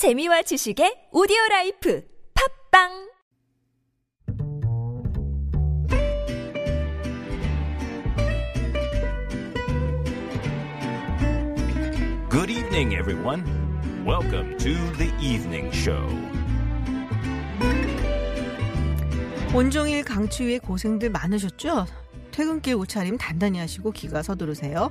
재미와 지식의 오디오 라이프 팟빵 Good evening, everyone. Welcome to the evening show. 온종일 강추위에 고생들 많으셨죠? 퇴근길 옷차림 단단히 하시고 귀가 서두르세요.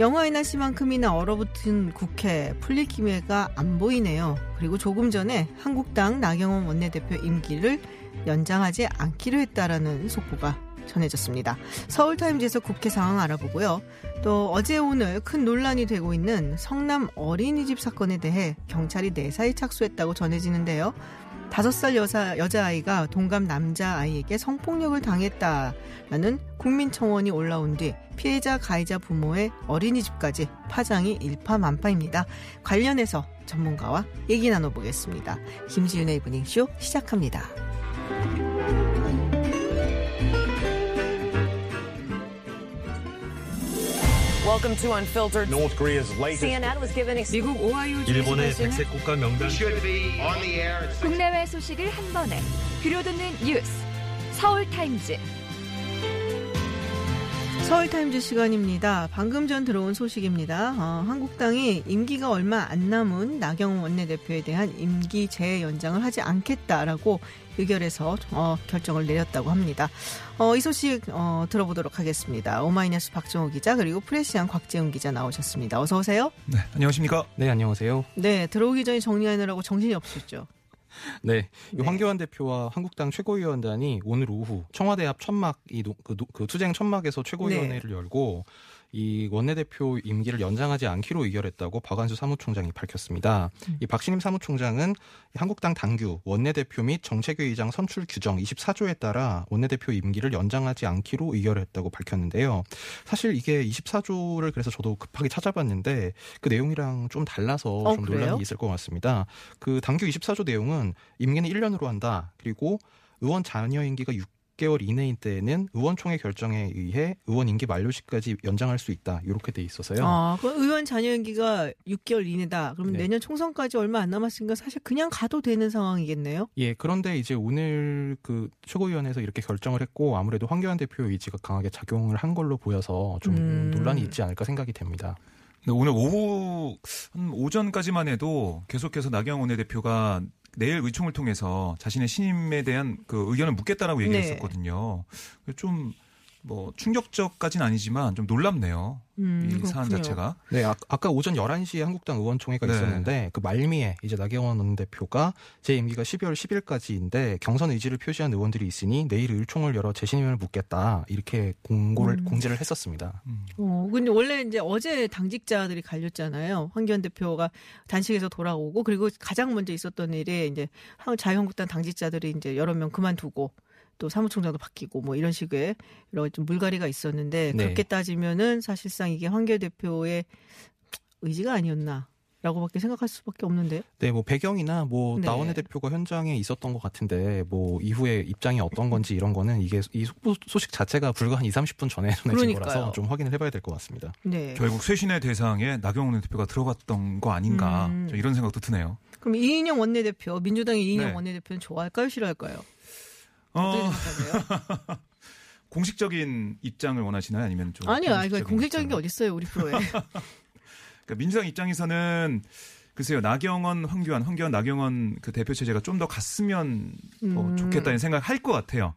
영화의 날씨만큼이나 얼어붙은 국회 풀릴 기회가 안 보이네요. 그리고 조금 전에 한국당 나경원 원내대표 임기를 연장하지 않기로 했다라는 속보가 전해졌습니다. 서울타임즈에서 국회 상황 알아보고요. 또 어제 오늘 큰 논란이 되고 있는 성남 어린이집 사건에 대해 경찰이 내사에 착수했다고 전해지는데요. 다섯 살 여자, 여자아이가 동갑 남자아이에게 성폭력을 당했다라는 국민청원이 올라온 뒤 피해자 가해자 부모의 어린이집까지 파장이 일파만파입니다. 관련해서 전문가와 얘기 나눠보겠습니다. 김지윤의 이브닝쇼 시작합니다. Welcome to Unfiltered. North Korea's latest CNN was given 미국 오하이오 일본의 백색 국가 명단 should be on the air at 국내외 소식을 한 번에 들려듣는 뉴스 서울 타임즈 서울타임즈 시간입니다. 방금 전 들어온 소식입니다. 어, 한국당이 임기가 얼마 안 남은 나경원 원내대표에 대한 임기 재연장을 하지 않겠다라고 의결해서 어, 결정을 내렸다고 합니다. 어, 이 소식 어, 들어보도록 하겠습니다. 오마이뉴스 박정호 기자 그리고 프레시안 곽재훈 기자 나오셨습니다. 어서 오세요. 네, 안녕하십니까? 네, 안녕하세요. 네, 들어오기 전에 정리하느라고 정신이 없으셨죠? 네, 이 네. 황교안 대표와 한국당 최고위원단이 오늘 오후 청와대 앞 천막 이 노- 그, 노- 그 투쟁 천막에서 최고위원회를 열고 이 원내대표 임기를 연장하지 않기로 의결했다고 박완수 사무총장이 밝혔습니다. 이 박신임 사무총장은 이 한국당 당규 원내대표 및 정책위의장 선출 규정 24조에 따라 원내대표 임기를 연장하지 않기로 의결했다고 밝혔는데요. 사실 이게 24조를 그래서 저도 급하게 찾아봤는데 그 내용이랑 좀 달라서 어, 좀 그래요? 논란이 있을 것 같습니다. 그 당규 24조 내용은 임기는 1년으로 한다. 그리고 의원 자녀 임기가 6 개월 이내인 때에는 의원총회 결정에 의해 의원 임기 만료 시까지 연장할 수 있다. 이렇게 돼 있어서요. 아, 그 의원 자녀 임기가 6개월 이내다. 그럼 네. 내년 총선까지 얼마 안 남았으니까 사실 그냥 가도 되는 상황이겠네요. 예, 그런데 이제 오늘 그 최고위원회에서 이렇게 결정을 했고 아무래도 황교안 대표 의지가 강하게 작용을 한 걸로 보여서 좀 음. 논란이 있지 않을까 생각이 됩니다. 네, 오늘 오후 한 오전까지만 해도 계속해서 나경원 원내대표가 내일 의총을 통해서 자신의 신임에 대한 그 의견을 묻겠다라고 얘기를 네. 했었거든요. 좀 뭐 충격적까지는 아니지만 좀 놀랍네요. 음, 이 사안 그렇군요. 자체가. 네, 아, 까 오전 11시에 한국당 의원총회가 네. 있었는데 그 말미에 이제 나경원 원내대표가 제 임기가 12월 10일까지인데 경선 의지를 표시한 의원들이 있으니 내일 의총을 열어 재신임을 묻겠다 이렇게 공고를 음. 공지를 했었습니다. 어, 근데 원래 이제 어제 당직자들이 갈렸잖아요. 황교안 대표가 단식에서 돌아오고 그리고 가장 먼저 있었던 일이 이제 한- 자유한국당 당직자들이 이제 여러 명 그만두고 또 사무총장도 바뀌고 뭐 이런 식의 여러 좀 물갈이가 있었는데 네. 그렇게 따지면은 사실상 이게 황교안 대표의 의지가 아니었나. 라고밖에 생각할 수밖에 없는데요. 네, 뭐 배경이나 뭐 네. 나원의 대표가 현장에 있었던 것 같은데 뭐 이후에 입장이 어떤 건지 이런 거는 이게 이 속보 소식 자체가 불과 한 2, 30분 전에 전해진 그러니까요. 거라서 좀 확인을 해봐야 될 것 같습니다. 네. 결국 쇄신의 대상에 나경원 원내대표가 들어갔던 거 아닌가 음. 좀 이런 생각도 드네요. 그럼 이인영 원내대표, 민주당의 이인영 네. 원내대표는 좋아할까요, 싫어할까요? 어? 공식적인 입장을 원하시나요? 아니면 좀 아니요, 아니, 그 공식적인 게 입장을? 어딨어요, 우리 프로에. 그러니까 민주당 입장에서는 글쎄요 나경원, 황교안, 황교안, 나경원 그 대표 체제가 좀 더 갔으면 더 음. 좋겠다는 생각을 할것 같아요.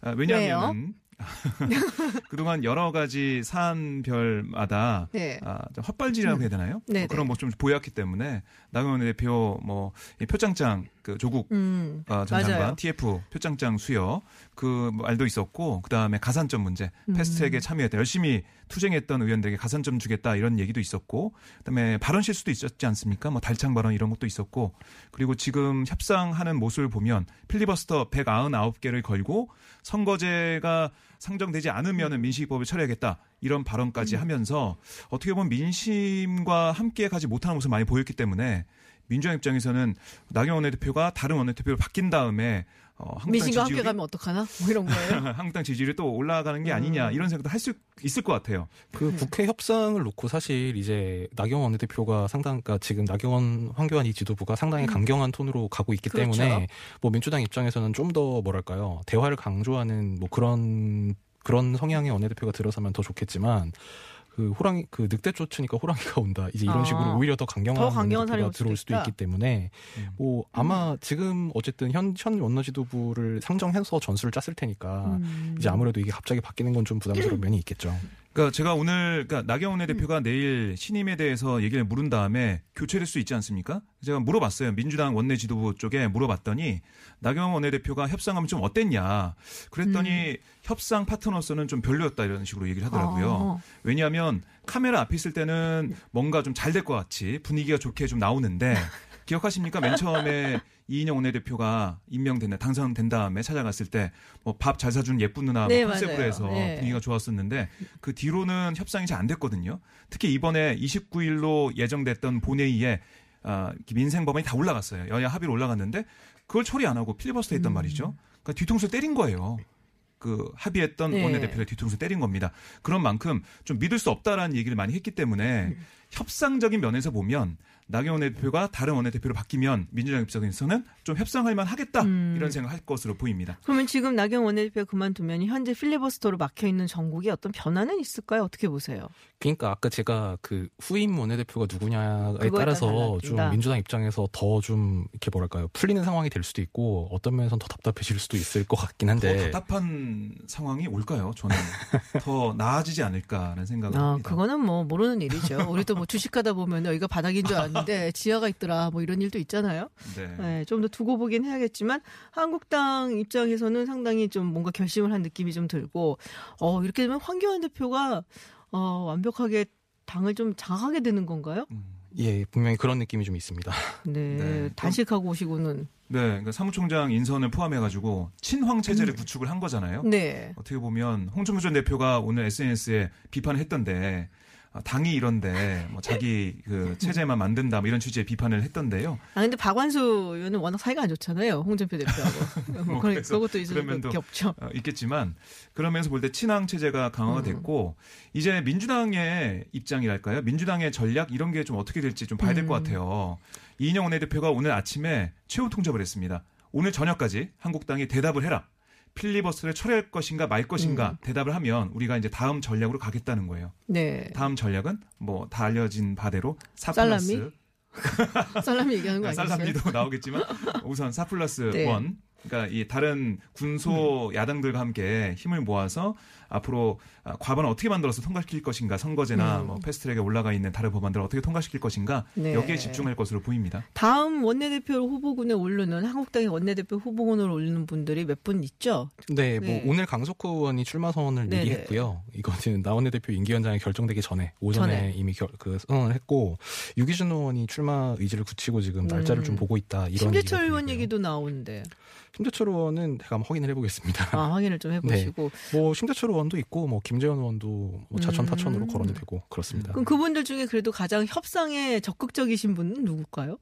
아, 왜냐하면 그동안 여러 가지 사안별마다 네. 아, 좀 헛발질이라고 해야 되나요? 네, 뭐 그런 뭐 좀 보였기 때문에 나경원 대표 뭐이 표창장 그 조국 음, 어, 전 맞아요. 장관 TF 표창장 수여 그 말도 있었고 그 다음에 가산점 문제 음. 패스트트랙에 참여했다 열심히 투쟁했던 의원들에게 가산점 주겠다 이런 얘기도 있었고 그다음에 발언 실수도 있었지 않습니까? 뭐 달창 발언 이런 것도 있었고 그리고 지금 협상하는 모습을 보면 필리버스터 199개를 걸고 선거제가 상정되지 않으면은 민식이법을 처리하겠다 이런 발언까지 음. 하면서 어떻게 보면 민심과 함께 가지 못하는 모습을 많이 보였기 때문에 민주당 입장에서는 나경원 원내대표가 다른 원내대표로 바뀐 다음에 어, 한국당 민심과 함께 지지율이 가면 어떡하나? 뭐 이런 거예요. 한국당 지지율이 또 올라가는 게 음. 아니냐 이런 생각도 할 수 있을 것 같아요. 그 국회 협상을 놓고 사실 이제 나경원 원내대표가 상당, 그러니까 지금 나경원 황교안 이 지도부가 상당히 강경한 톤으로 가고 있기 그렇죠. 때문에 뭐 민주당 입장에서는 좀 더 뭐랄까요 대화를 강조하는 뭐 그런 그런 성향의 원내대표가 들어서면 더 좋겠지만 그 호랑이 그 늑대 쫓으니까 호랑이가 온다 이제 이런 아. 식으로 오히려 더 강경한, 더 강경한 수도 들어올 수도 있다. 있기 때문에 음. 뭐 아마 지금 어쨌든 현 현 원내지도부를 상정해서 전술을 짰을 테니까 음. 이제 아무래도 이게 갑자기 바뀌는 건 좀 부담스러운 면이 있겠죠. 그러니까 제가 오늘 그러니까 나경원 음. 대표가 내일 신임에 대해서 얘기를 물은 다음에 교체될 수 있지 않습니까? 제가 물어봤어요. 민주당 원내 지도부 쪽에 물어봤더니 나경원 원내대표가 협상하면 좀 어땠냐. 그랬더니 음. 협상 파트너로서는 좀 별로였다 이런 식으로 얘기를 하더라고요. 어. 왜냐하면 카메라 앞에 있을 때는 뭔가 좀 잘 될 것 같이 분위기가 좋게 좀 나오는데 기억하십니까? 맨 처음에 이인영 원내대표가 임명된 당선된 다음에 찾아갔을 때 뭐 밥 잘 사주는 예쁜 누나 네, 뭐 컨셉으로 맞아요. 해서 네. 분위기가 좋았었는데 그 뒤로는 협상이 잘 안 됐거든요. 특히 이번에 29일로 예정됐던 본회의에 아, 민생 법안이 다 올라갔어요. 여야 합의로 올라갔는데 그걸 처리 안 하고 필리버스터 했단 음. 말이죠. 그러니까 뒤통수 때린 거예요. 그 합의했던 네. 원내대표의 뒤통수 때린 겁니다. 그런 만큼 좀 믿을 수 없다라는 얘기를 많이 했기 때문에 음. 협상적인 면에서 보면 나경원 원내대표가 다른 원내대표로 바뀌면 민주당 입장에서는 좀 협상할 만하겠다 음. 이런 생각할 것으로 보입니다. 그러면 지금 나경 원내대표 그만두면 현재 필리버스터로 막혀 있는 전국에 어떤 변화는 있을까요? 어떻게 보세요? 그러니까 아까 제가 그 후임 원내대표가 누구냐에 따라 따라서 좀. 민주당 입장에서 더 좀 이렇게 뭐랄까요 풀리는 상황이 될 수도 있고 어떤 면에서는 더 답답해질 수도 있을 것 같긴 더 한데 답답한 상황이 올까요? 저는 더 나아지지 않을까라는 생각을 아, 합니다. 그거는 뭐 모르는 일이죠. 우리도 뭐 주식하다 보면 여기가 바닥인 줄 알았는데 지하가 있더라. 뭐 이런 일도 있잖아요. 네. 네, 좀 더 두고 보긴 해야겠지만 한국당 입장에서는 상당히 좀 뭔가 결심을 한 느낌이 좀 들고 어, 이렇게 되면 황교안 대표가 어, 완벽하게 당을 좀 장악하게 되는 건가요? 음. 예 분명히 그런 느낌이 좀 있습니다. 네, 네. 단식하고 오시고는 네, 그러니까 사무총장 인선을 포함해가지고 친황 체제를 구축을 한 거잖아요. 네. 어떻게 보면 홍준표 전 대표가 오늘 SNS에 비판을 했던데 아, 당이 이런데 뭐 자기 그 체제만 만든다 뭐 이런 취지의 비판을 했던데요. 아 근데 박완수 의원은 워낙 사이가 안 좋잖아요. 홍준표 대표하고. 뭐뭐 그런 그것도 수밖에 없죠. 어, 있겠지만 그러면서 볼 때 친황 체제가 강화가 음. 됐고 이제 민주당의 입장이랄까요? 민주당의 전략 이런 게 좀 어떻게 될지 좀 봐야 될것 음. 같아요. 이인영 원내대표가 오늘 아침에 최후 통첩을 했습니다. 오늘 저녁까지 한국당이 대답을 해라. 필리버스터를 처리할 것인가 말 것인가 음. 대답을 하면 우리가 이제 다음 전략으로 가겠다는 거예요. 네. 다음 전략은 뭐 다 알려진 바대로 사 살라미? 플러스 살라미 얘기하는 거 아, 아니겠어요? 살라미도 나오겠지만 우선 4 플러스 네. 음. 원 그러니까 이 다른 군소 야당들과 함께 힘을 모아서 앞으로 아, 과반을 어떻게 만들어서 통과시킬 것인가 선거제나 음. 뭐 패스트트랙에 올라가 있는 다른 법안들을 어떻게 통과시킬 것인가 네. 여기에 집중할 것으로 보입니다. 다음 원내대표 후보군에 오르는 한국당의 원내대표 후보군을 오르는 분들이 몇 분 있죠? 네, 뭐 네. 오늘 강석호 의원이 출마 선언을 네네. 미리 했고요. 이거는 나원내 대표 임기위원장이 결정되기 전에 오전에 전에. 이미 결, 그 선언을 했고 유기준 의원이 출마 의지를 굳히고 지금 날짜를 음. 좀 보고 있다. 이런 심재철 얘기가 의원. 얘기도 나오는데 심재철 의원은 제가 한번 확인을 해보겠습니다. 아, 확인을 좀 해보시고 뭐 심재철 의원도 있고 뭐 김재현 의원도 뭐 음. 타천으로 거론이 되고 그렇습니다. 그럼 그분들 중에 그래도 가장 협상에 적극적이신 분은 누굴까요?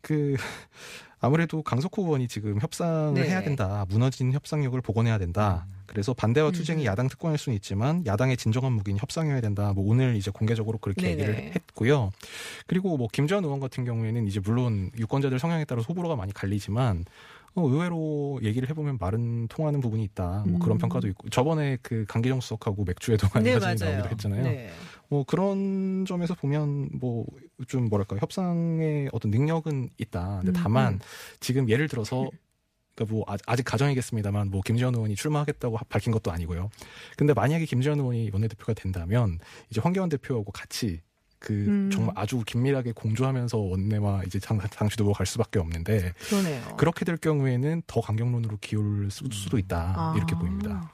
그 아무래도 강석호 의원이 지금 협상을 네. 해야 된다. 무너진 협상력을 복원해야 된다. 그래서 반대와 투쟁이 음. 야당 특권일 수는 있지만 야당의 진정한 무기는 협상이어야 된다. 뭐 오늘 이제 공개적으로 그렇게 네네. 얘기를 했고요. 그리고 뭐 김재원 의원 같은 경우에는 이제 물론 유권자들 성향에 따라 호불호가 많이 갈리지만 어, 의외로 얘기를 해보면 말은 통하는 부분이 있다. 뭐 그런 음. 평가도 있고 저번에 그 강기정 수석하고 맥주의 동안 네, 사진이. 나오기도 했잖아요. 네. 뭐 그런 점에서 보면 뭐 좀 뭐랄까 협상의 어떤 능력은 있다. 근데 음, 다만 음. 지금 예를 들어서 그러니까 뭐 아- 아직 가정이겠습니다만 뭐 김재원 의원이 출마하겠다고 하- 밝힌 것도 아니고요. 근데 만약에 김재원 의원이 원내대표가 된다면 이제 황교안 대표하고 같이 그 음. 정말 아주 긴밀하게 공조하면서 원내와 이제 당, 당 지도부가 갈 수밖에 없는데 그러네요. 그렇게 될 경우에는 더 강경론으로 기울 수- 수도 있다 아. 이렇게 보입니다.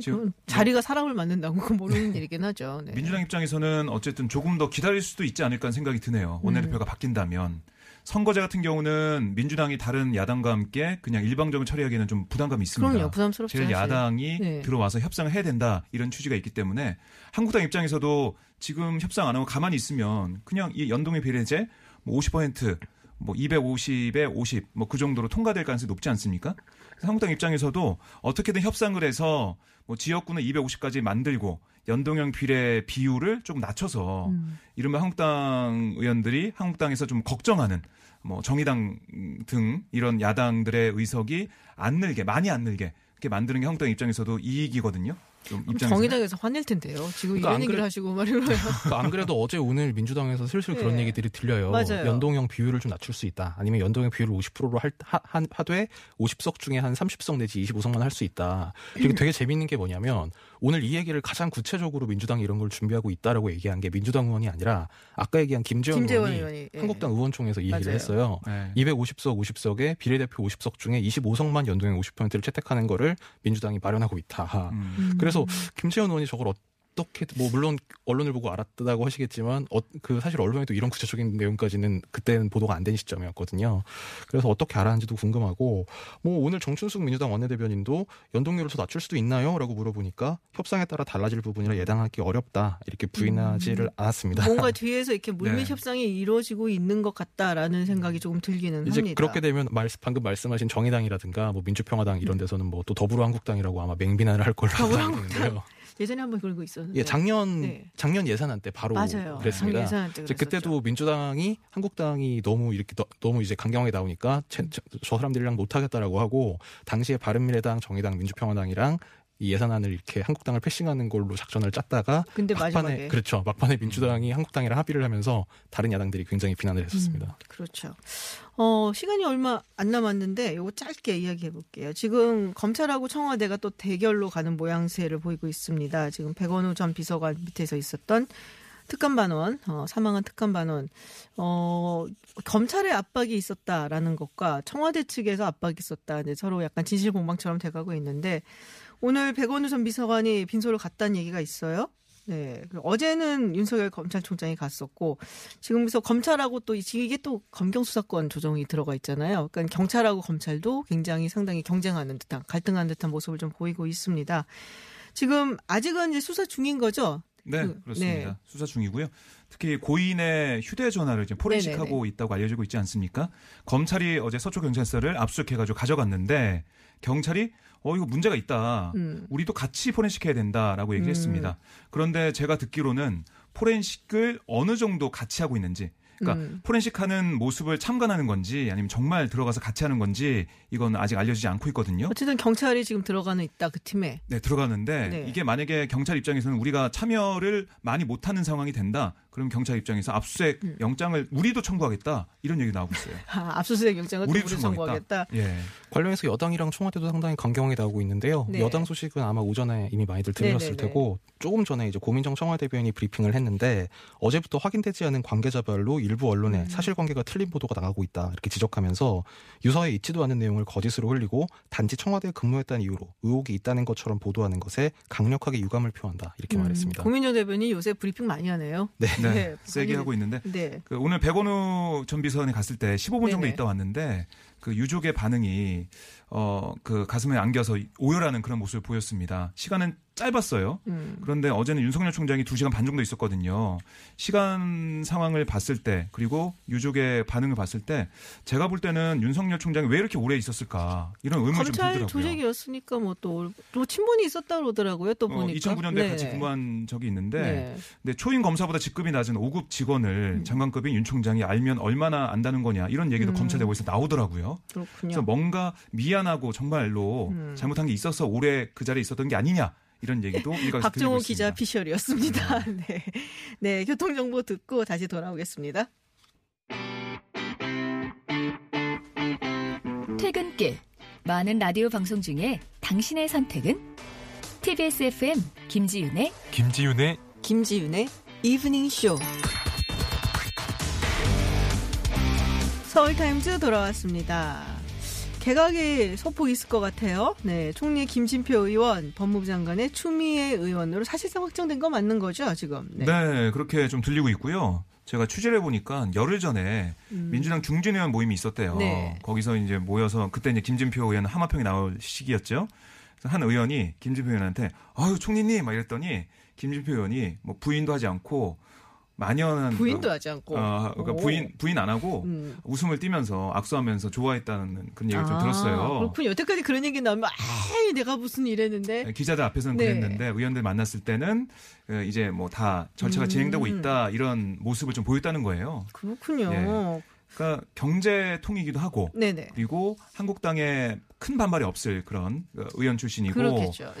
지금 좀 자리가 사람을 만든다고 그건 모르는 일이긴 하죠. 네. 민주당 입장에서는 어쨌든 조금 더 기다릴 수도 있지 않을까 하는 생각이 드네요. 음. 원내대표가 바뀐다면. 선거제 같은 경우는 민주당이 다른 야당과 함께 그냥 일방적으로 처리하기에는 좀 부담감이 있습니다. 그럼요, 부담스럽죠. 제일. 야당이 네. 들어와서 협상을 해야 된다 이런 취지가 있기 때문에 한국당 입장에서도 지금 협상 안 하고 가만히 있으면 그냥 이 연동의 비례제 뭐 50%뭐 뭐 250에 50, 뭐 그 정도로 통과될 가능성이 높지 않습니까? 한국당 입장에서도 어떻게든 협상을 해서 뭐 지역구는 250까지 만들고 연동형 비례 비율을 좀 낮춰서 음. 이른바 한국당 의원들이 한국당에서 좀 걱정하는 뭐 정의당 등 이런 야당들의 의석이 안 늘게 많이 안 늘게 이렇게 만드는 게 한국당 입장에서도 이익이거든요. 정의당에서 화낼 텐데요. 지금 그러니까 이런 안 얘기를 그래- 하시고 말이에요. 그러니까 안 그래도 어제 오늘 민주당에서 슬슬 그런 네. 얘기들이 들려요. 맞아요. 연동형 비율을 좀 낮출 수 있다. 아니면 연동형 비율을 50%로 할, 하, 한- 하되 50석 중에 한 30석 내지 25석만 할 수 있다. 그리고 되게 재밌는 게 뭐냐면 오늘 이 얘기를 가장 구체적으로 민주당이 이런 걸 준비하고 있다라고 얘기한 게 민주당 의원이 아니라 아까 얘기한 김재원, 김재원 의원이, 의원이, 예. 한국당 의원총회에서 이 얘기를. 했어요. 네. 250석 50석에 비례대표 50석 중에 25석만 연동형 50%를 채택하는 거를 민주당이 마련하고 있다. 음. 음. 그래서 김재원 의원이 저걸 어떻게 뭐 물론 언론을 보고 알았다고 하시겠지만 어, 그 사실 언론에 도 이런 구체적인 내용까지는 그때는 보도가 안 된 시점이었거든요. 그래서 어떻게 알았는지도 궁금하고 뭐 오늘 정춘숙 민주당 원내대변인도 연동률을 더 낮출 수도 있나요?라고 물어보니까 협상에 따라 달라질 부분이라 예상하기 어렵다 이렇게 부인하지를 않았습니다. 뭔가 뒤에서 이렇게 물밑 네. 협상이 이루어지고 있는 것 같다라는 생각이 조금 들기는 이제 합니다. 그렇게 되면 말, 방금 말씀하신 정의당이라든가 뭐 민주평화당 이런 데서는 뭐 또 더불어한국당이라고 아마 맹비난을 할 걸로 더불어한국당. 예전에 한번 그러고 있었는데. 예, 작년 네. 작년 예산안 때 바로 맞아요. 그랬습니다. 예산할 때. 그때도 민주당이 한국당이 너무 이렇게 너, 무 이제 강경하게 나오니까 제- 저, 저 사람들이랑 못 하겠다라고 하고 당시에 바른미래당, 정의당, 민주평화당이랑 이 예산안을 이렇게 한국당을 패싱하는 걸로 작전을 짰다가 근데 막판에 마지막에 그렇죠 막판에 민주당이 한국당이랑 합의를 하면서 다른 야당들이 굉장히 비난을 했었습니다. 음, 그렇죠. 어, 시간이 얼마 안 남았는데 요거 짧게 이야기해 볼게요. 지금 검찰하고 청와대가 또 대결로 가는 모양새를 보이고 있습니다. 지금 백원우 전 비서관 밑에서 있었던 특감반원, 어, 사망한 특감반원, 어, 검찰의 압박이 있었다라는 것과 청와대 측에서 압박이 있었다. 이제 서로 약간 진실공방처럼 돼가고 있는데 오늘 백원우 전 비서관이 빈소를 갔다는 얘기가 있어요. 네. 그리고 어제는 윤석열 검찰총장이 갔었고, 지금서 검찰하고 또 이- 이게 또 검경 수사권 조정이 들어가 있잖아요. 그러니까 경찰하고 검찰도 굉장히 상당히 경쟁하는 듯한 갈등하는 듯한 모습을 좀 보이고 있습니다. 지금 아직은 이제 수사 중인 거죠. 네, 그, 그렇습니다. 네. 수사 중이고요. 특히 고인의 휴대전화를 지금 포렌식하고 있다고 알려지고 있지 않습니까? 검찰이 어제 서초경찰서를 압수수색해가지고 가져갔는데 경찰이 어 이거 문제가 있다. 음. 우리도 같이 포렌식해야 된다라고 얘기를 음. 했습니다. 그런데 제가 듣기로는 포렌식을 어느 정도 같이 하고 있는지 그러니까 음. 포렌식하는 모습을 참관하는 건지 아니면 정말 들어가서 같이 하는 건지 이건 아직 알려지지 않고 있거든요. 어쨌든 경찰이 지금 들어가는 있다 그 팀에. 네, 들어가는데 네. 이게 만약에 경찰 입장에서는 우리가 참여를 많이 못하는 상황이 된다. 그럼 경찰 입장에서 압수수색 음. 영장을 우리도 청구하겠다. 이런 얘기 나오고 있어요. 아, 압수수색 영장을 또 우리도 우리 청구하겠다. 청구하겠다. 예. 관련해서 여당이랑 청와대도 상당히 강경하게 나오고 있는데요. 네. 여당 소식은 아마 오전에 이미 많이들 들으셨을 네네네. 테고 조금 전에 이제 고민정 청와대변인이 브리핑을 했는데 어제부터 확인되지 않은 관계자별로 일부 언론에 음. 사실관계가 틀린 보도가 나가고 있다 이렇게 지적하면서 유서에 있지도 않은 내용을 거짓으로 흘리고 단지 청와대에 근무했다는 이유로 의혹이 있다는 것처럼 보도하는 것에 강력하게 유감을 표한다 이렇게 음, 말했습니다. 고민정 대변이 요새 브리핑 많이 하네요. 네. 네. 네, 세게 확인- 하고 있는데 네. 그 오늘 백원우 전 비서관이 갔을 때 15분 정도 네네. 있다 왔는데 그 유족의 반응이 어 그 가슴에 안겨서 오열하는 그런 모습을 보였습니다. 시간은 짧았어요. 음. 그런데 어제는 윤석열 총장이 2시간 반 정도 있었거든요. 시간 상황을 봤을 때 그리고 유족의 반응을 봤을 때 제가 볼 때는 윤석열 총장이 왜 이렇게 오래 있었을까 이런 의문이 좀 검찰 들더라고요. 조직이었으니까 뭐또 또 친분이 있었다 그러더라고요. 또 어, 보니까. 2009년도에 네. 같이 근무한 적이 있는데 네. 근데 초임 검사보다 직급이 낮은 5급 직원을 음. 장관급인 윤 총장이 알면 얼마나 안다는 거냐 이런 얘기도 음. 검찰 내부에서 나오더라고요. 그렇군요. 그래서 뭔가 미안하고 정말로 음. 잘못한 게 있어서 오래 그 자리에 있었던 게 아니냐 이런 얘기도 일각에서 박정호 기자. 피셜이었습니다. 네. 네, 교통 정보 듣고 다시 돌아오겠습니다. 퇴근길 많은 라디오 방송 중에 당신의 선택은 TBS FM 김지윤의 김지윤의 김지윤의 이브닝 쇼. 서울타임즈 돌아왔습니다. 개각이 소폭 있을 것 같아요. 네, 총리 김진표 의원, 법무부 장관의 추미애 의원으로 사실상 확정된 거 맞는 거죠, 지금? 네. 그렇게 좀 들리고 있고요. 제가 취재를 해보니까 열흘 전에 음. 민주당 중진 의원 모임이 있었대요. 네. 거기서 이제 모여서 그때 이제 김진표 의원 하마평이 나올 시기였죠. 그래서 한 의원이 김진표 의원한테 아유 총리님 막 이랬더니 김진표 의원이 뭐 부인도 하지 않고 만연한 부인도 그, 하지 않고. 어, 그러니까 오. 부인 부인 안 하고 음. 웃음을 띠면서 악수하면서 좋아했다는 그런 얘기를 좀 아, 들었어요. 그렇군요. 여태까지 그런 얘기 나오면 아, 내가 무슨 이랬는데. 네, 기자들 앞에서는 네. 그랬는데 의원들 만났을 때는 어, 이제 뭐 다 절차가 음. 진행되고 있다 이런 모습을 좀 보였다는 거예요. 그렇군요. 예. 그러니까 경제통이기도 하고 네네. 그리고 한국당에 큰 반발이 없을 그런 어, 의원 출신이고.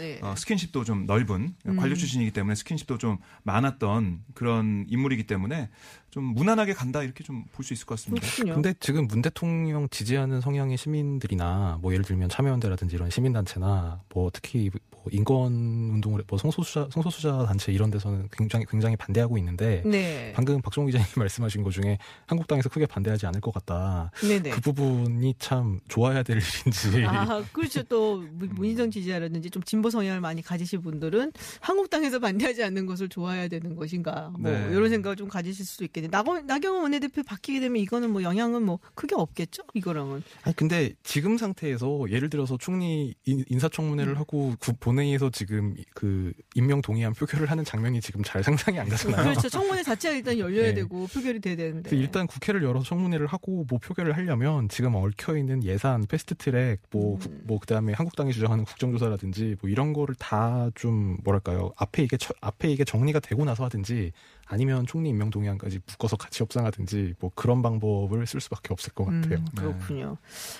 예. 어, 스킨십도 좀 넓은 음. 관료 출신이기 때문에 스킨십도 좀 많았던 그런 인물이기 때문에 좀 무난하게 간다 이렇게 좀 볼 수 있을 것 같습니다. 그렇군요. 근데 지금 문 대통령 지지하는 성향의 시민들이나 뭐 예를 들면 참여연대라든지 이런 시민단체나 뭐 특히 뭐 인권 운동을 뭐 성소수자 성소수자 단체 이런 데서는 굉장히 굉장히 반대하고 있는데 네. 방금 박종호 기자님 말씀하신 것 중에 한국당에서 크게 반대하지 않을 것 같다. 네네. 그 부분이 참 좋아야 될 일인지. 아, 그렇죠. 또 문- 문희정 지지자라든지 좀 진보 성향을 많이 가지신 분들은 한국당에서 반대하지 않는 것을 좋아해야 되는 것인가. 뭐 네. 이런 생각을 좀 가지실 수도 있겠네요. 나경, 나경원 원내대표 바뀌게 되면 이거는 뭐 영향은 뭐 크게 없겠죠. 이거랑은. 아니 근데 지금 상태에서 예를 들어서 총리 인- 인사청문회를 하고 구- 본회의에서 지금 그 임명 동의안 표결을 하는 장면이 지금 잘 상상이 안 가잖아요. 그렇죠. 청문회 자체가 일단 열려야 네. 되고 표결이 돼야 되는데. 일단 국회를 열어서 청문회를 하고 뭐 표결을 하려면 지금 얽혀 있는 예산, 패스트트랙, 뭐, 음. 구- 뭐 그다음에 한국당이 주장하는 국정조사라든지 뭐 이런 거를 다 좀 뭐랄까요 앞에 이게 처- 앞에 이게 정리가 되고 나서 하든지 아니면 총리 임명 동의안까지 묶어서 같이 협상하든지 뭐 그런 방법을 쓸 수밖에 없을 것 같아요. 음, 그렇군요.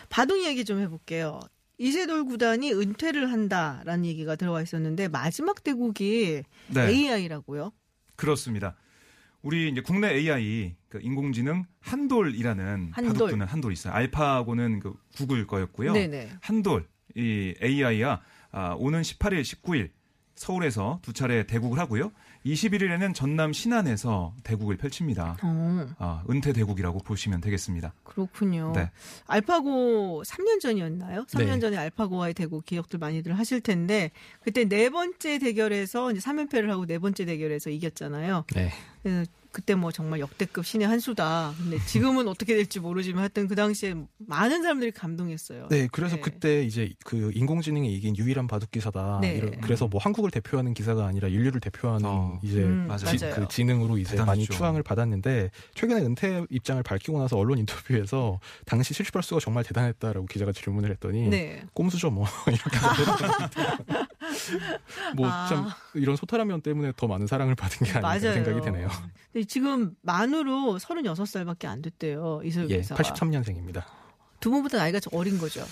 바둑 얘기 좀 해볼게요. 이세돌 구단이 은퇴를 한다라는 얘기가 들어와 있었는데 마지막 대국이 네. AI라고요. 그렇습니다. 우리 이제 국내 AI 그 인공지능 한돌이라는 한돌. 바둑두는 한돌이 있어요. 알파고는 그 구글 거였고요. 네네. 한돌 이 AI가 아, 오는 18일, 19일 서울에서 두 차례 대국을 하고요. 21일에는 전남 신안에서 대국을 펼칩니다. 어, 아, 은퇴 대국이라고 보시면 되겠습니다. 그렇군요. 네. 알파고 3년 전이었나요? 3년 네. 전에 알파고와의 대국 기억들 많이들 하실 텐데 그때 네 번째 대결에서 이제 3연패를 하고 네 번째 대결에서 이겼잖아요. 네. 그때 뭐 정말 역대급 신의 한 수다. 근데 지금은 어떻게 될지 모르지만 하여튼 그 당시에 많은 사람들이 감동했어요. 네, 그래서 네. 그때 이제 그 인공지능이 이긴 유일한 바둑 기사다. 네. 이런- 그래서 뭐 한국을 대표하는 기사가 아니라 인류를 대표하는 어, 이제 음, 맞아요. 지. 그 지능으로 이제 많이 대단했죠. 추앙을 받았는데 최근에 은퇴 입장을 밝히고 나서 언론 인터뷰에서 당시 실축 발수가 정말 대단했다라고 기자가 질문을 했더니 네. 꼼수죠 뭐 이렇게 뭐참 아. 이런 소타라면 때문에 더 많은 사랑을 받은 게 아닌가 맞아요. 생각이 되네요. 근데 지금 만으로 36살밖에 안 됐대요. 이소영 예, 기사가. 83년생입니다. 두 분보다 나이가 좀 어린 거죠.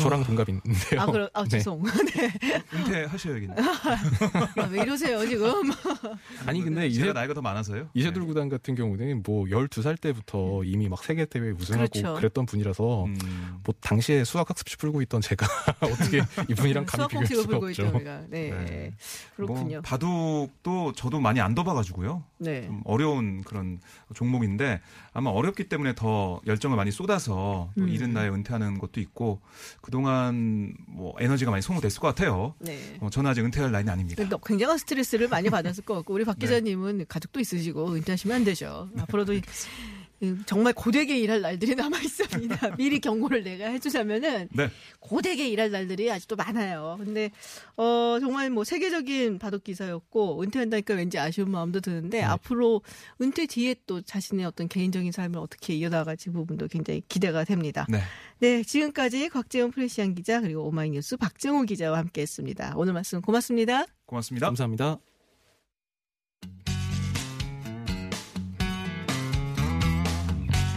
저랑 동갑인데요. 아, 그럼, 아, 네. 죄송. 네. 은퇴하셔야겠네요. 아, 왜 이러세요, 지금? 아니 근데 제가 이세 나이가 더 많아서요. 이세돌 네. 구단 같은 경우는 뭐 12살 때부터 이미 막 세계 대회 우승하고 그렇죠. 그랬던 분이라서 음, 뭐 당시에 수학 학습지 풀고 있던 제가 어떻게 이분이랑 감히 비교할 공식을 수가 풀고 없죠. 있죠, 우리가. 네. 네. 그렇군요. 뭐 바둑도 저도 많이 안 둬봐가지고요. 네. 좀 어려운 그런 종목인데 아마 어렵기 때문에 더 열정을 많이 쏟아서 또 음. 이른 나이에 은퇴하는 것도 있고 그동안 뭐 에너지가 많이 소모됐을 것 같아요. 네. 어, 저는 아직 은퇴할 나이는 아닙니다. 굉장한 스트레스를 많이 받았을 것 같고 우리 박 네. 기자님은 가족도 있으시고 은퇴하시면 안 되죠. 앞으로도 이- 이 정말 고되게 일할 날들이 남아 있습니다. 미리 경고를 내가 해주자면은 네. 고되게 일할 날들이 아직도 많아요. 근데 어 정말 뭐 세계적인 바둑 기사였고 은퇴한다니까 왠지 아쉬운 마음도 드는데 앞으로 은퇴 뒤에 또 자신의 어떤 개인적인 삶을 어떻게 이어나갈지 부분도 굉장히 기대가 됩니다. 네. 네, 지금까지 곽재원 프레시안 기자 그리고 오마이뉴스 박정호 기자와 함께했습니다. 오늘 말씀 고맙습니다. 고맙습니다. 감사합니다.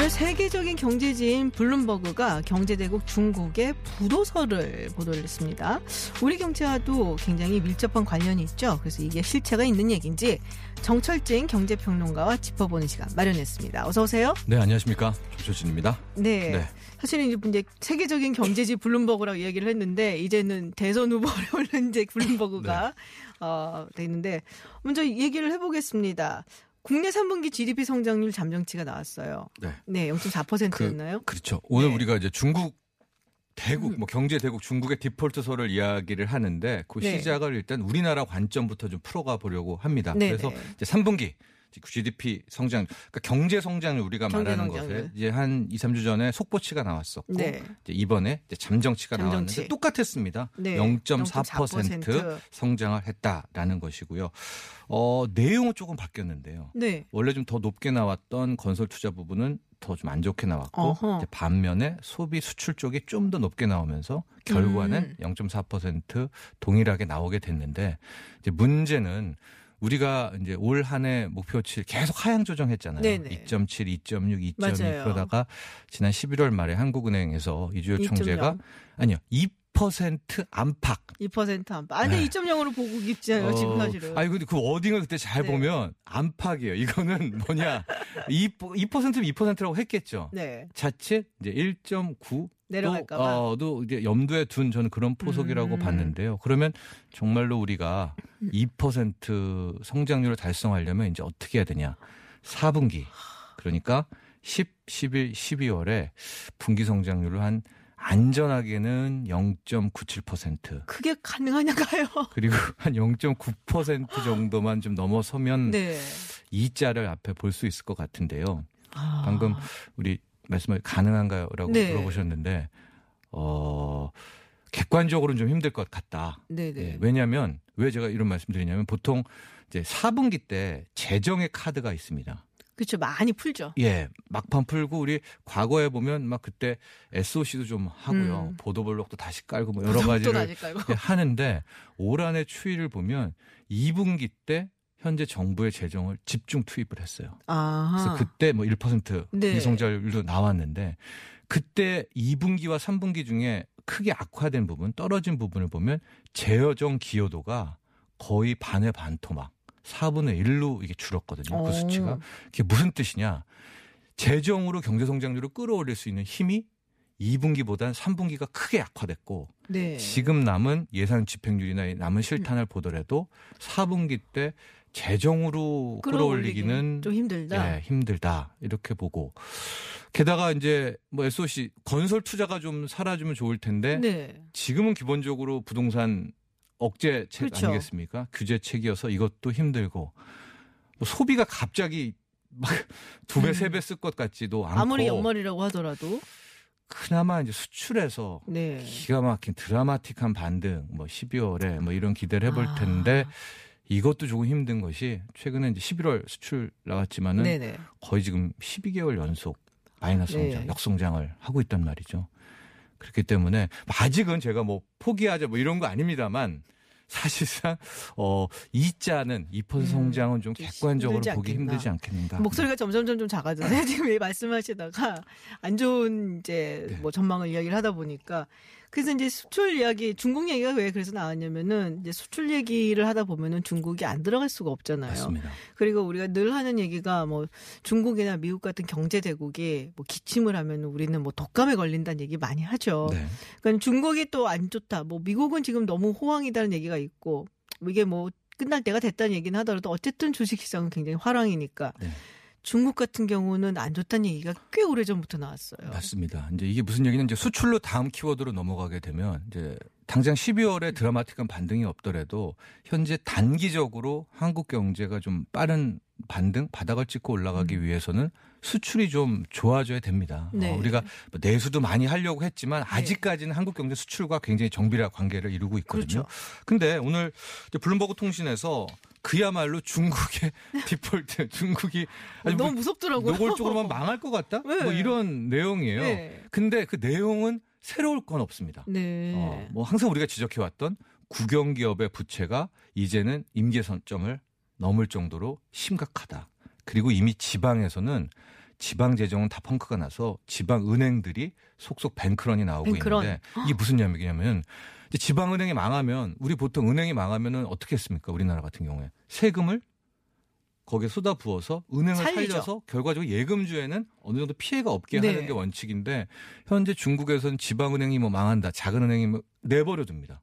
오늘 세계적인 경제지인 블룸버그가 경제대국 중국의 부도서를 보도를 했습니다. 우리 경제와도 굉장히 밀접한 관련이 있죠. 그래서 이게 실체가 있는 얘기인지 정철진 경제평론가와 짚어보는 시간 마련했습니다. 어서 오세요. 네, 안녕하십니까. 정철진입니다. 네. 네. 사실은 이제 이제 세계적인 경제지 블룸버그라고 이야기를 했는데 이제는 대선 후보를 올린 이제 블룸버그가 어, 돼 있는데 먼저 얘기를 해보겠습니다. 국내 3분기 GDP 성장률 잠정치가 나왔어요. 네. 네, 0.4%였나요? 그렇죠. 오늘 네. 우리가 이제 중국 대국, 음. 뭐 경제 대국 중국의 디폴트설을 이야기를 하는데 그 네. 시작을 일단 우리나라 관점부터 좀 풀어가 보려고 합니다. 네, 그래서 네. 이제 3분기 GDP 성장, 그러니까 경제 성장률 우리가 경제 말하는. 것에 이제 한 2, 3주 전에 속보치가 나왔었고 네. 이제 이번에 이제 잠정치가 잠정치. 나왔는데 똑같았습니다. 네. 0.4% 0.4% 성장을 했다라는 것이고요. 어, 내용은 조금 바뀌었는데요. 네. 원래 좀 더 높게 나왔던 건설 투자 부분은 더 좀 안 좋게 나왔고 어허. 반면에 소비 수출 쪽이 좀 더 높게 나오면서 결과는 음. 0.4% 동일하게 나오게 됐는데 이제 문제는 우리가 이제 올 한 해 목표치 계속 하향 조정했잖아요. 네네. 2.7, 2.6, 2.2 맞아요. 그러다가 지난 11월 말에 한국은행에서 이주열 2.0. 총재가 아니요 2% 안팎 2% 안팎. 아, 근데 네. 2.0으로 보고 있잖아요, 지금 사실은. 아니 근데 그 워딩을 그때 잘 네. 보면 안팎이에요. 이거는 뭐냐 2 2%면 2%라고 했겠죠. 네. 자칫 이제 1.9 내려갈까 봐. 또, 어, 또 이제 염두에 둔 저는 그런 포석이라고 음. 봤는데요. 그러면 정말로 우리가 2% 성장률을 달성하려면 이제 어떻게 해야 되냐? 4분기 그러니까 10, 11, 12월에 분기 성장률을 한 안전하게는 0.97% 그게 가능하냐가요? 그리고 한 0.9% 정도만 좀 넘어서면 네. 이 자를 앞에 볼 수 있을 것 같은데요. 아. 방금 우리 말씀을 가능한가요라고 네. 물어보셨는데 어 객관적으로는 좀 힘들 것 같다. 네네. 예, 왜냐하면 왜 제가 이런 말씀드리냐면 보통 이제 4분기 때 재정의 카드가 있습니다. 그렇죠. 많이 풀죠. 예, 막판 풀고 우리 과거에 보면 막 그때 SOC도 좀 하고요. 음. 보도블록도 다시 깔고 뭐 여러 또 가지를 깔고. 예, 하는데 올 한해 추이를 보면 2분기 때 현재 정부의 재정을 집중 투입을 했어요. 아하. 그래서 그때 뭐 1% 네. 비성장률도 나왔는데 그때 2분기와 3분기 중에 크게 악화된 부분, 떨어진 부분을 보면 재여정 기여도가 거의 반의 반토막 4분의 1로 이게 줄었거든요. 그 오. 수치가. 그게 무슨 뜻이냐? 재정으로 경제 성장률을 끌어올릴 수 있는 힘이 2분기보다는 3분기가 크게 약화됐고 네. 지금 남은 예산 집행률이나 남은 실탄을 보더라도 4분기 때 재정으로 끌어올리기는 좀 힘들다. 예, 힘들다 이렇게 보고 게다가 이제 뭐 SOC 건설 투자가 좀 사라지면 좋을 텐데 네. 지금은 기본적으로 부동산 억제책 그렇죠. 아니겠습니까? 규제책이어서 이것도 힘들고 뭐 소비가 갑자기 막 두배 음. 세배 쓸 것 같지도 않고 아무리 연말이라고 하더라도. 그나마 이제 수출에서 네. 기가 막힌 드라마틱한 반등 뭐 12월에 뭐 이런 기대를 해볼 아. 텐데 이것도 조금 힘든 것이 최근에 이제 11월 수출 나왔지만은 네네. 거의 지금 12개월 연속 마이너스 네. 성장, 역성장을 하고 있단 말이죠. 그렇기 때문에 아직은 제가 뭐 포기하자 뭐 이런 거 아닙니다만 사실상 어 이자는 2% 음, 성장은 좀좀 객관적으로 보기 않겠나. 힘들지 않겠는가. 목소리가 점점점 좀 작아지네요. 지금 이 말씀하시다가 안 좋은 이제 네. 뭐 전망을 이야기를 하다 보니까 그래서 이제 수출 이야기 중국 얘기가 왜 그래서 나왔냐면은 이제 수출 얘기를 하다 보면은 중국이 안 들어갈 수가 없잖아요. 맞습니다. 그리고 우리가 늘 하는 얘기가 뭐 중국이나 미국 같은 경제 대국이 뭐 기침을 하면 우리는 뭐 독감에 걸린다는 얘기 많이 하죠. 네. 그러니까 중국이 또 안 좋다. 뭐 미국은 지금 너무 호황이다는 얘기가 있고 이게 뭐 끝날 때가 됐다는 얘기는 하더라도 어쨌든 주식 시장은 굉장히 화랑이니까 네. 중국 같은 경우는 안 좋다는 얘기가 꽤 오래 전부터 나왔어요. 맞습니다. 이제 이게 무슨 얘기는 이제 수출로 다음 키워드로 넘어가게 되면 이제 당장 12월에 드라마틱한 반등이 없더라도 현재 단기적으로 한국 경제가 좀 빠른 반등 바닥을 찍고 올라가기 위해서는 수출이 좀 좋아져야 됩니다. 네. 어, 우리가 뭐 내수도 많이 하려고 했지만 아직까지는 한국 경제 수출과 굉장히 정비라 관계를 이루고 있거든요. 그렇죠. 근데 오늘 블룸버그 통신에서 그야말로 중국의 디폴트, 중국이 아주 너무 뭐 무섭더라고요. 노골적으로만 망할 것 같다? 네. 뭐 이런 내용이에요. 네. 근데 그 내용은 새로울 건 없습니다. 네. 어, 뭐 항상 우리가 지적해왔던 국영 기업의 부채가 이제는 임계 선점을 넘을 정도로 심각하다. 그리고 이미 지방에서는 지방 재정은 다 펑크가 나서 지방 은행들이 속속 뱅크런이 나오고 뱅크런. 있는데 이게 무슨 얘기냐면 지방 은행이 망하면 우리 보통 은행이 망하면은 어떻게 했습니까? 우리나라 같은 경우에 세금을 거기에 쏟아 부어서 은행을 살리죠. 살려서 결과적으로 예금주에는 어느 정도 피해가 없게 네. 하는 게 원칙인데 현재 중국에서는 지방 은행이 뭐 망한다, 작은 은행이 뭐 내버려 둡니다.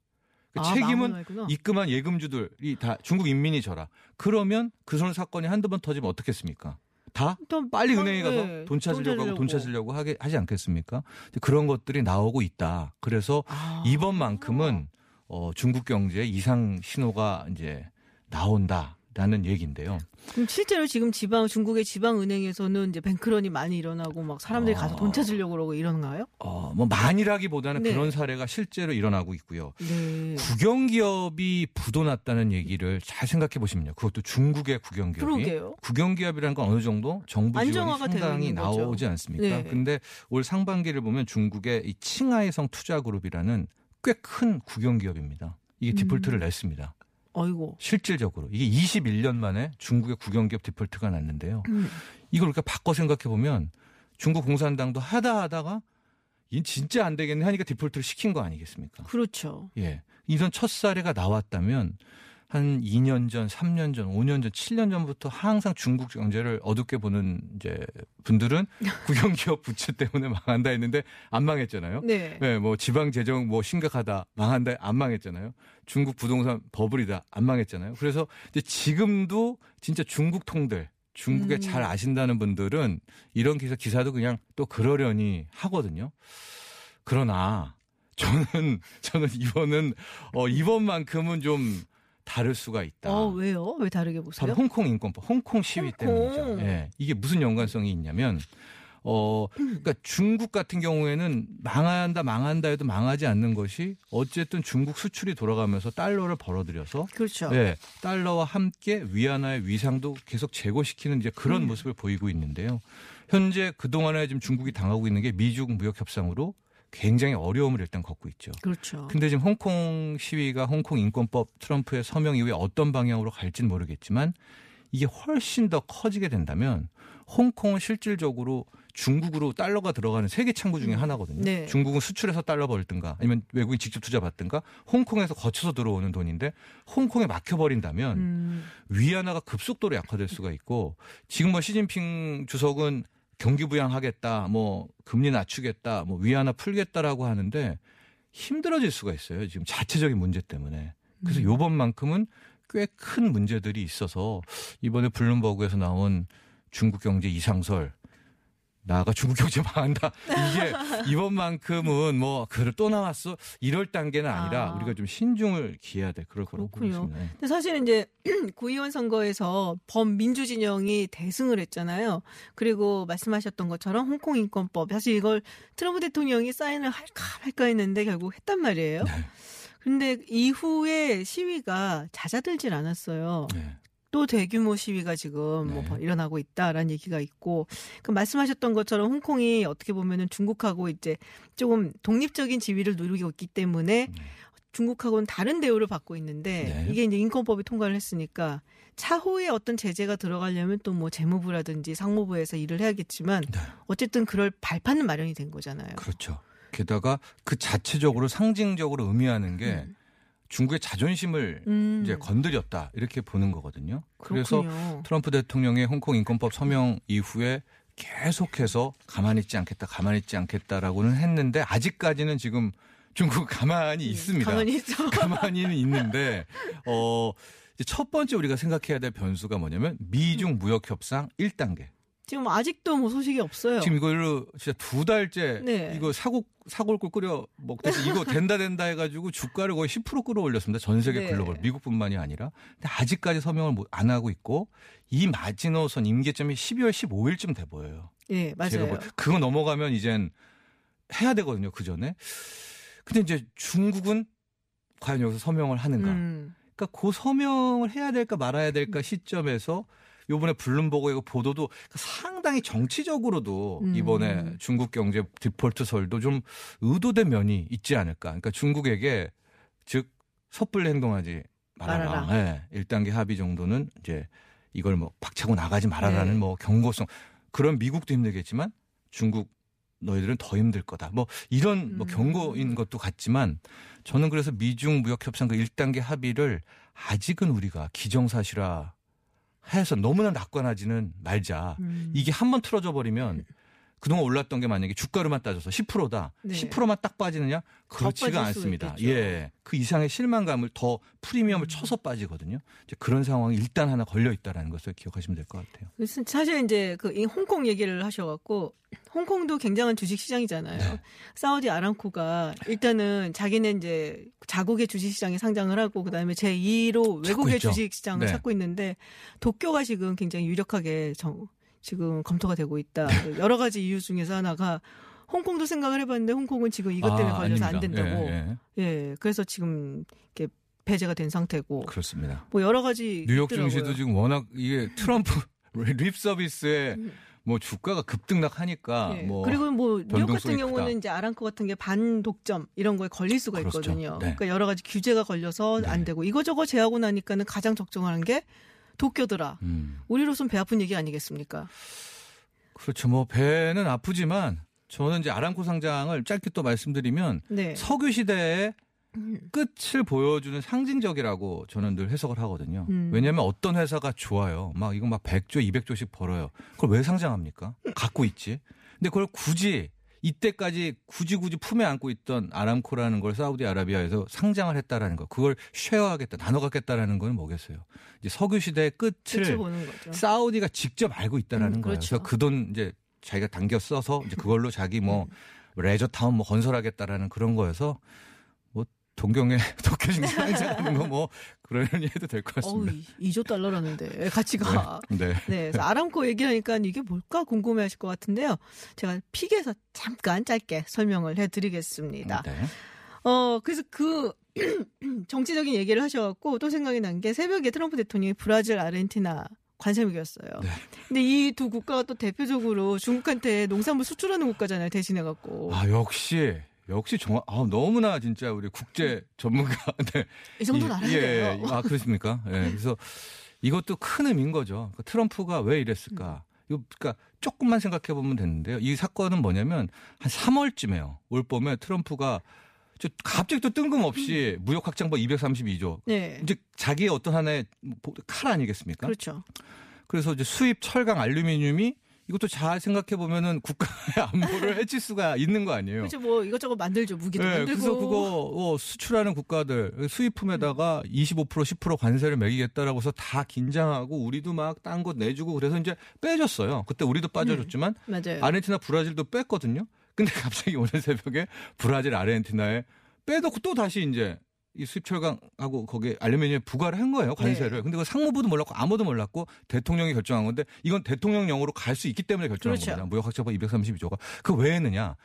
그 아, 책임은. 입금한 예금주들이 다 중국 인민이 져라. 그러면 그 손 사건이 한두 번 터지면 어떻겠습니까? 다또 빨리 어, 은행에 가서 네, 돈 찾으려고 하고 돈 찾으려고. 하게 하지 않겠습니까? 그런 것들이 나오고 있다. 그래서 아. 이번만큼은 어, 중국 경제에 이상 신호가 이제 나온다 라는 얘기인데요. 그럼 실제로 지금 지방 중국의 지방 은행에서는 이제 뱅크런이 많이 일어나고 막 사람들이 가서 아. 돈 찾으려고 그러고 이러나요? 어, 뭐 많이라기보다는 네. 그런 사례가 실제로 일어나고 있고요. 네. 국영 기업이 부도났다는 얘기를 잘 생각해 보시면요. 그것도 중국의 국영 기업이 그러게요. 국영 기업이라는 건 어느 정도 정부 지원이 상당히. 나오지 않습니까? 네. 근데 올 상반기를 보면 중국의 이 칭하이성 투자그룹이라는 꽤 큰 국영 기업입니다. 이게 음. 디폴트를 냈습니다. 어이고. 실질적으로 이게 21년 만에 중국의 국영기업 디폴트가 났는데요. 음. 이걸 이렇게 바꿔 생각해 보면 중국 공산당도 하다 하다가 이 진짜 안 되겠네 하니까 디폴트를 시킨 거 아니겠습니까? 그렇죠. 예. 이런 첫 사례가 나왔다면 한 2년 전, 3년 전, 5년 전, 7년 전부터 항상 중국 경제를 어둡게 보는 이제 분들은 국영기업 부채 때문에 망한다 했는데 안 망했잖아요. 네. 네, 뭐 지방 재정 뭐 심각하다 망한다 안 망했잖아요. 중국 부동산 버블이다 안 망했잖아요. 그래서 이제 지금도 진짜 중국 통들 중국에 음. 잘 아신다는 분들은 이런 기사 기사도 그냥 또 그러려니 하거든요. 그러나 저는 저는 이번은 어 이번만큼은 좀 다를 수가 있다. 어 왜요? 왜 다르게 보세요? 바로 홍콩 인권법, 홍콩 시위 홍콩. 때문이죠. 예. 이게 무슨 연관성이 있냐면 어 그러니까 중국 같은 경우에는 망한다 망한다 해도 망하지 않는 것이 어쨌든 중국 수출이 돌아가면서 달러를 벌어들여서 그렇죠. 예, 달러와 함께 위안화의 위상도 계속 제고시키는 이제 그런 음. 모습을 보이고 있는데요. 현재 그동안에 지금 중국이 당하고 있는 게 미중 무역 협상으로 굉장히 어려움을 일단 겪고 있죠. 그렇죠. 근데 지금 홍콩 시위가 홍콩 인권법 트럼프의 서명 이후에 어떤 방향으로 갈지는 모르겠지만 이게 훨씬 더 커지게 된다면 홍콩은 실질적으로 중국으로 달러가 들어가는 세계 창구 중에 하나거든요. 네. 중국은 수출해서 달러 벌든가 아니면 외국인 직접 투자 받든가 홍콩에서 거쳐서 들어오는 돈인데 홍콩에 막혀버린다면 음, 위안화가 급속도로 약화될 수가 있고 지금 뭐 시진핑 주석은 경기 부양하겠다, 뭐 금리 낮추겠다, 뭐 위안화 풀겠다라고 하는데 힘들어질 수가 있어요. 지금 자체적인 문제 때문에. 그래서 요번만큼은 꽤 큰 문제들이 있어서 이번에 블룸버그에서 나온 중국 경제 이상설 나가 중국 경제 망한다. 이게 이번만큼은 뭐 그래 또 나왔어 이럴 단계는 아니라 아. 우리가 좀 신중을 기해야 돼 그럴 거라고. 보겠습니다. 근데 사실은 이제 구의원 선거에서 범민주 진영이 대승을 했잖아요. 그리고 말씀하셨던 것처럼 홍콩 인권법 사실 이걸 트럼프 대통령이 사인을 할까 말까 했는데 결국 했단 말이에요. 네. 근데 이후에 시위가 잦아들질 않았어요. 네. 또 대규모 시위가 지금 뭐 네. 일어나고 있다라는 얘기가 있고 그 말씀하셨던 것처럼 홍콩이 어떻게 보면은 중국하고 이제 조금 독립적인 지위를 누리고 있기 때문에 중국하고는 다른 대우를 받고 있는데 네. 이게 이제 인권법이 통과를 했으니까 차후에 어떤 제재가 들어가려면 또 뭐 재무부라든지 상무부에서 일을 해야겠지만 네. 어쨌든 그럴 발판은 마련이 된 거잖아요. 그렇죠. 게다가 그 자체적으로 상징적으로 의미하는 게 중국의 자존심을 음, 이제 건드렸다 이렇게 보는 거거든요. 그래서 그렇군요. 트럼프 대통령의 홍콩 인권법 서명 이후에 계속해서 가만히 있지 않겠다, 가만히 있지 않겠다라고는 했는데 아직까지는 지금 중국 가만히 있습니다. 음, 가만히 있어. 가만히는 있는데 어 첫 번째 우리가 생각해야 될 변수가 뭐냐면 미중 무역 협상 1단계. 지금 아직도 뭐 소식이 없어요. 지금 이걸로 진짜 두 달째 네. 이거 사골 사골국 끓여 먹듯이 이거 된다 된다 해가지고 주가를 거의 10% 끌어올렸습니다. 전 세계 네. 글로벌 미국뿐만이 아니라 근데 아직까지 서명을 못- 안 하고 있고 이 마지노선 임계점이 12월 15일쯤 돼 보여요. 예, 제가 맞아요. 볼- 그거 넘어가면 이젠 해야 되거든요. 그 전에. 근데 이제 중국은 과연 여기서 서명을 하는가? 음. 그러니까 그 서명을 해야 될까 말아야 될까 시점에서 요번에 블룸버그의 그 보도도 상당히 정치적으로도 음. 이번에 중국 경제 디폴트설도 좀 의도된 면이 있지 않을까. 그러니까 중국에게 즉 섣불리 행동하지 말아라. 말아라. 예, 1단계 합의 정도는 이제 이걸 뭐 박차고 나가지 말아라는 네. 뭐 경고성 그런 미국도 힘들겠지만 중국 너희들은 더 힘들 거다. 뭐 이런 뭐 음. 경고인 것도 같지만 저는 그래서 미중 무역 협상 그 1단계 합의를 아직은 우리가 기정사실화 해서 너무나 낙관하지는 말자. 음. 이게 한 번 틀어져 버리면 그동안 올랐던 게 만약에 주가로만 따져서 10%다. 네. 10%만 딱 빠지느냐? 그렇지가 않습니다. 있겠죠. 예. 그 이상의 실망감을 더 프리미엄을 음. 쳐서 빠지거든요. 이제 그런 상황이 일단 하나 걸려 있다라는 것을 기억하시면 될 것 같아요. 사실 이제 그이 홍콩 얘기를 하셔 갖고 홍콩도 굉장한 주식 시장이잖아요. 네. 사우디 아람코가 일단은 자기네 이제 자국의 주식 시장에 상장을 하고 그다음에 제 2로 외국의. 주식 시장을 네. 찾고 있는데 도쿄가 지금 굉장히 유력하게 정- 지금 검토가 되고 있다. 그 여러 가지 이유 중에서 하나가 홍콩도 생각을 해봤는데 홍콩은 지금 이것 때문에 아, 걸려서 안 아닙니다. 된다고. 예, 예, 예. 그래서 지금 이렇게 배제가 된 상태고. 그렇습니다. 뭐 여러 가지 뉴욕 있더라고요. 증시도 지금 워낙 이게 트럼프 립 서비스에 뭐 주가가 급등락하니까 예. 뭐 그리고 뭐 뉴욕 같은 경우는 크다. 이제 아랑코 같은 게 반독점 이런 거에 걸릴 수가 그렇죠. 있거든요. 네. 그러니까 여러 가지 규제가 걸려서 네. 안 되고 이거저거 제하고 나니까는 가장 적정한 게 도쿄더라. 음. 우리로선 배 아픈 얘기 아니겠습니까? 그렇죠. 뭐 배는 아프지만 저는 이제 아람코 상장을 짧게 또 말씀드리면 네. 석유 시대의 음. 끝을 보여주는 상징적이라고 저는 늘 해석을 하거든요. 음. 왜냐하면 어떤 회사가 좋아요. 막 이거 막 100조, 200조씩 벌어요. 그걸 왜 상장합니까? 갖고 있지. 근데 그걸 굳이 이때까지 굳이 굳이 품에 안고 있던 아람코라는 걸 사우디아라비아에서 상장을 했다라는 거. 그걸 쉐어하겠다, 나눠 갖겠다라는 건 뭐겠어요. 이제 석유 시대의 끝을. 사우디가 직접 알고 있다라는 음, 거예요. 그렇죠. 그래서 그 돈 이제 자기가 당겨 써서 이제 그걸로 자기 뭐 음. 레저 타운 뭐 건설하겠다라는 그런 거여서 뭐 동경에 도쿄 증시 상장하는 거뭐 그러려니 해도 될 것 같습니다. 2조 달러라는데 가치가. 네. 네. 그래서 아람코 얘기하니까 이게 뭘까 궁금해 하실 것 같은데요. 제가 픽에서 잠깐 짧게 설명을 해 드리겠습니다. 네. 어, 그래서 그 정치적인 얘기를 하셔갖고 또 생각이 난 게 새벽에 트럼프 대통령이 브라질, 아르헨티나 관세미겼어요. 네. 근데 이 두 국가가 또 대표적으로 중국한테 농산물 수출하는 국가잖아요. 대신해갖고. 아 역시 역시 정말 아 너무나 진짜 우리 국제 전문가 네. 이 정도는 알아야 예, 돼요. 아 그렇습니까? 예. 그래서 이것도 큰 의미인 거죠. 그 트럼프가 왜 이랬을까? 이거 그러니까 조금만 생각해 보면 되는데요. 이 사건은 뭐냐면 한 3월쯤에요. 올 봄에 트럼프가 저 갑자기 또 뜬금없이 무역 확장법 232조. 네. 이제 자기의 어떤 하나의 칼 아니겠습니까? 그렇죠. 그래서 이제 수입 철강 알루미늄이 이것도 잘 생각해 보면은 국가의 안보를 해칠 수가 있는 거 아니에요. 그렇죠. 뭐 이것저것 만들죠. 무기도 네, 만들고. 그래서 그거 어, 수출하는 국가들 수입품에다가 25% 10% 관세를 매기겠다라고 해서 다 긴장하고 우리도 막딴거 내주고 그래서 이제 빼줬어요. 그때 우리도 빠져줬지만 맞아요. 아르헨티나 브라질도 뺐거든요. 근데 갑자기 오늘 새벽에 브라질 아르헨티나에 빼놓고 또 다시 이제 이 수입철강하고 거기에 알루미늄에 부과를 한 거예요 관세를. 네. 근데 그 상무부도 몰랐고 아무도 몰랐고 대통령이 결정한 건데 이건 대통령령으로 갈 수 있기 때문에 결정한 그렇죠. 겁니다. 무역학자법 232조가 그왜 했느냐?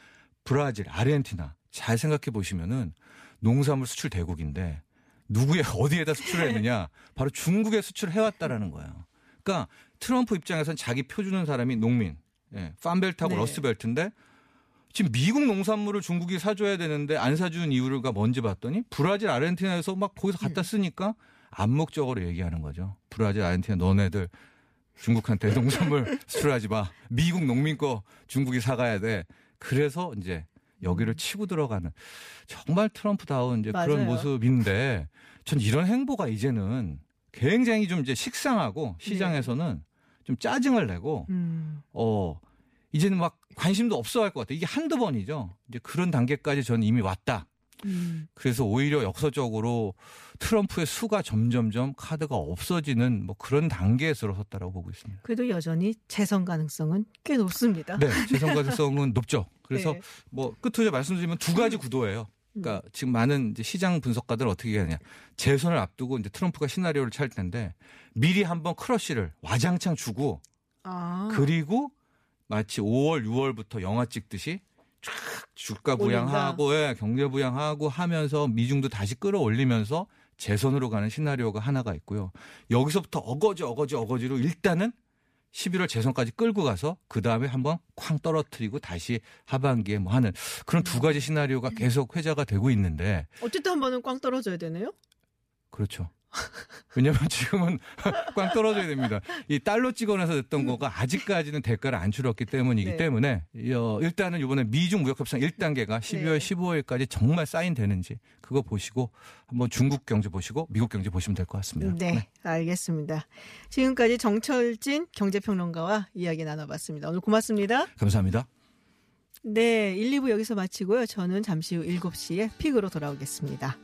브라질, 아르헨티나 잘 생각해 보시면은 농산물 수출 대국인데 누구의 어디에다 수출했느냐? 바로 중국에 수출을 해왔다라는 거예요. 그러니까 트럼프 입장에선 자기 표 주는 사람이 농민, 예, 팜벨트하고 네. 러스트벨트인데 지금 미국 농산물을 중국이 사줘야 되는데 안 사준 이유가 뭔지 봤더니 브라질, 아르헨티나에서 막 거기서 갖다 쓰니까 암묵적으로 얘기하는 거죠. 브라질, 아르헨티나 너네들 중국한테 농산물 수출하지 마. 미국 농민 거 중국이 사가야 돼. 그래서 이제 여기를 치고 들어가는 정말 트럼프다운 이제 그런 맞아요. 모습인데 전 이런 행보가 이제는 굉장히 좀 이제 식상하고 시장에서는 좀 짜증을 내고 음. 어 이제는 막 관심도 없어 할 것 같아요. 이게 한두 번이죠. 이제 그런 단계까지 저는 이미 왔다. 음. 그래서 오히려 역사적으로 트럼프의 수가 점점점 카드가 없어지는 뭐 그런 단계에 들어섰다라고 보고 있습니다. 그래도 여전히 재선 가능성은 꽤 높습니다. 네, 재선 가능성은 높죠. 그래서 네. 뭐 끝으로 말씀드리면 두 가지 구도예요. 그러니까 지금 많은 시장 분석가들은 어떻게 하냐. 재선을 앞두고 이제 트럼프가 시나리오를 찰 텐데 미리 한번 크러쉬를 와장창 주고 아. 그리고 마치 5월, 6월부터 영화 찍듯이 쫙 주가 부양하고 예, 경제 부양하고 하면서 미중도 다시 끌어올리면서 재선으로 가는 시나리오가 하나가 있고요. 여기서부터 어거지 어거지 어거지로 일단은 11월 재선까지 끌고 가서 그 다음에 한번 쾅 떨어뜨리고 다시 하반기에 뭐 하는 그런 두 가지 시나리오가 계속 회자가 되고 있는데 어쨌든 한 번은 꽝 떨어져야 되네요. 그렇죠. 왜냐면 지금은 꽝 떨어져야 됩니다. 이 달러 찍어내서 됐던 거가 아직까지는 대가를 안 줄었기 때문이기 네. 때문에 어, 일단은 이번에 미중 무역 협상 1단계가 12월 네. 15일까지 정말 사인되는지 그거 보시고 한번 중국 경제 보시고 미국 경제 보시면 될 것 같습니다. 네, 알겠습니다. 지금까지 정철진 경제평론가와 이야기 나눠봤습니다. 오늘 고맙습니다. 감사합니다. 네, 1, 2부 여기서 마치고요. 저는 잠시 후 7시에 픽으로 돌아오겠습니다.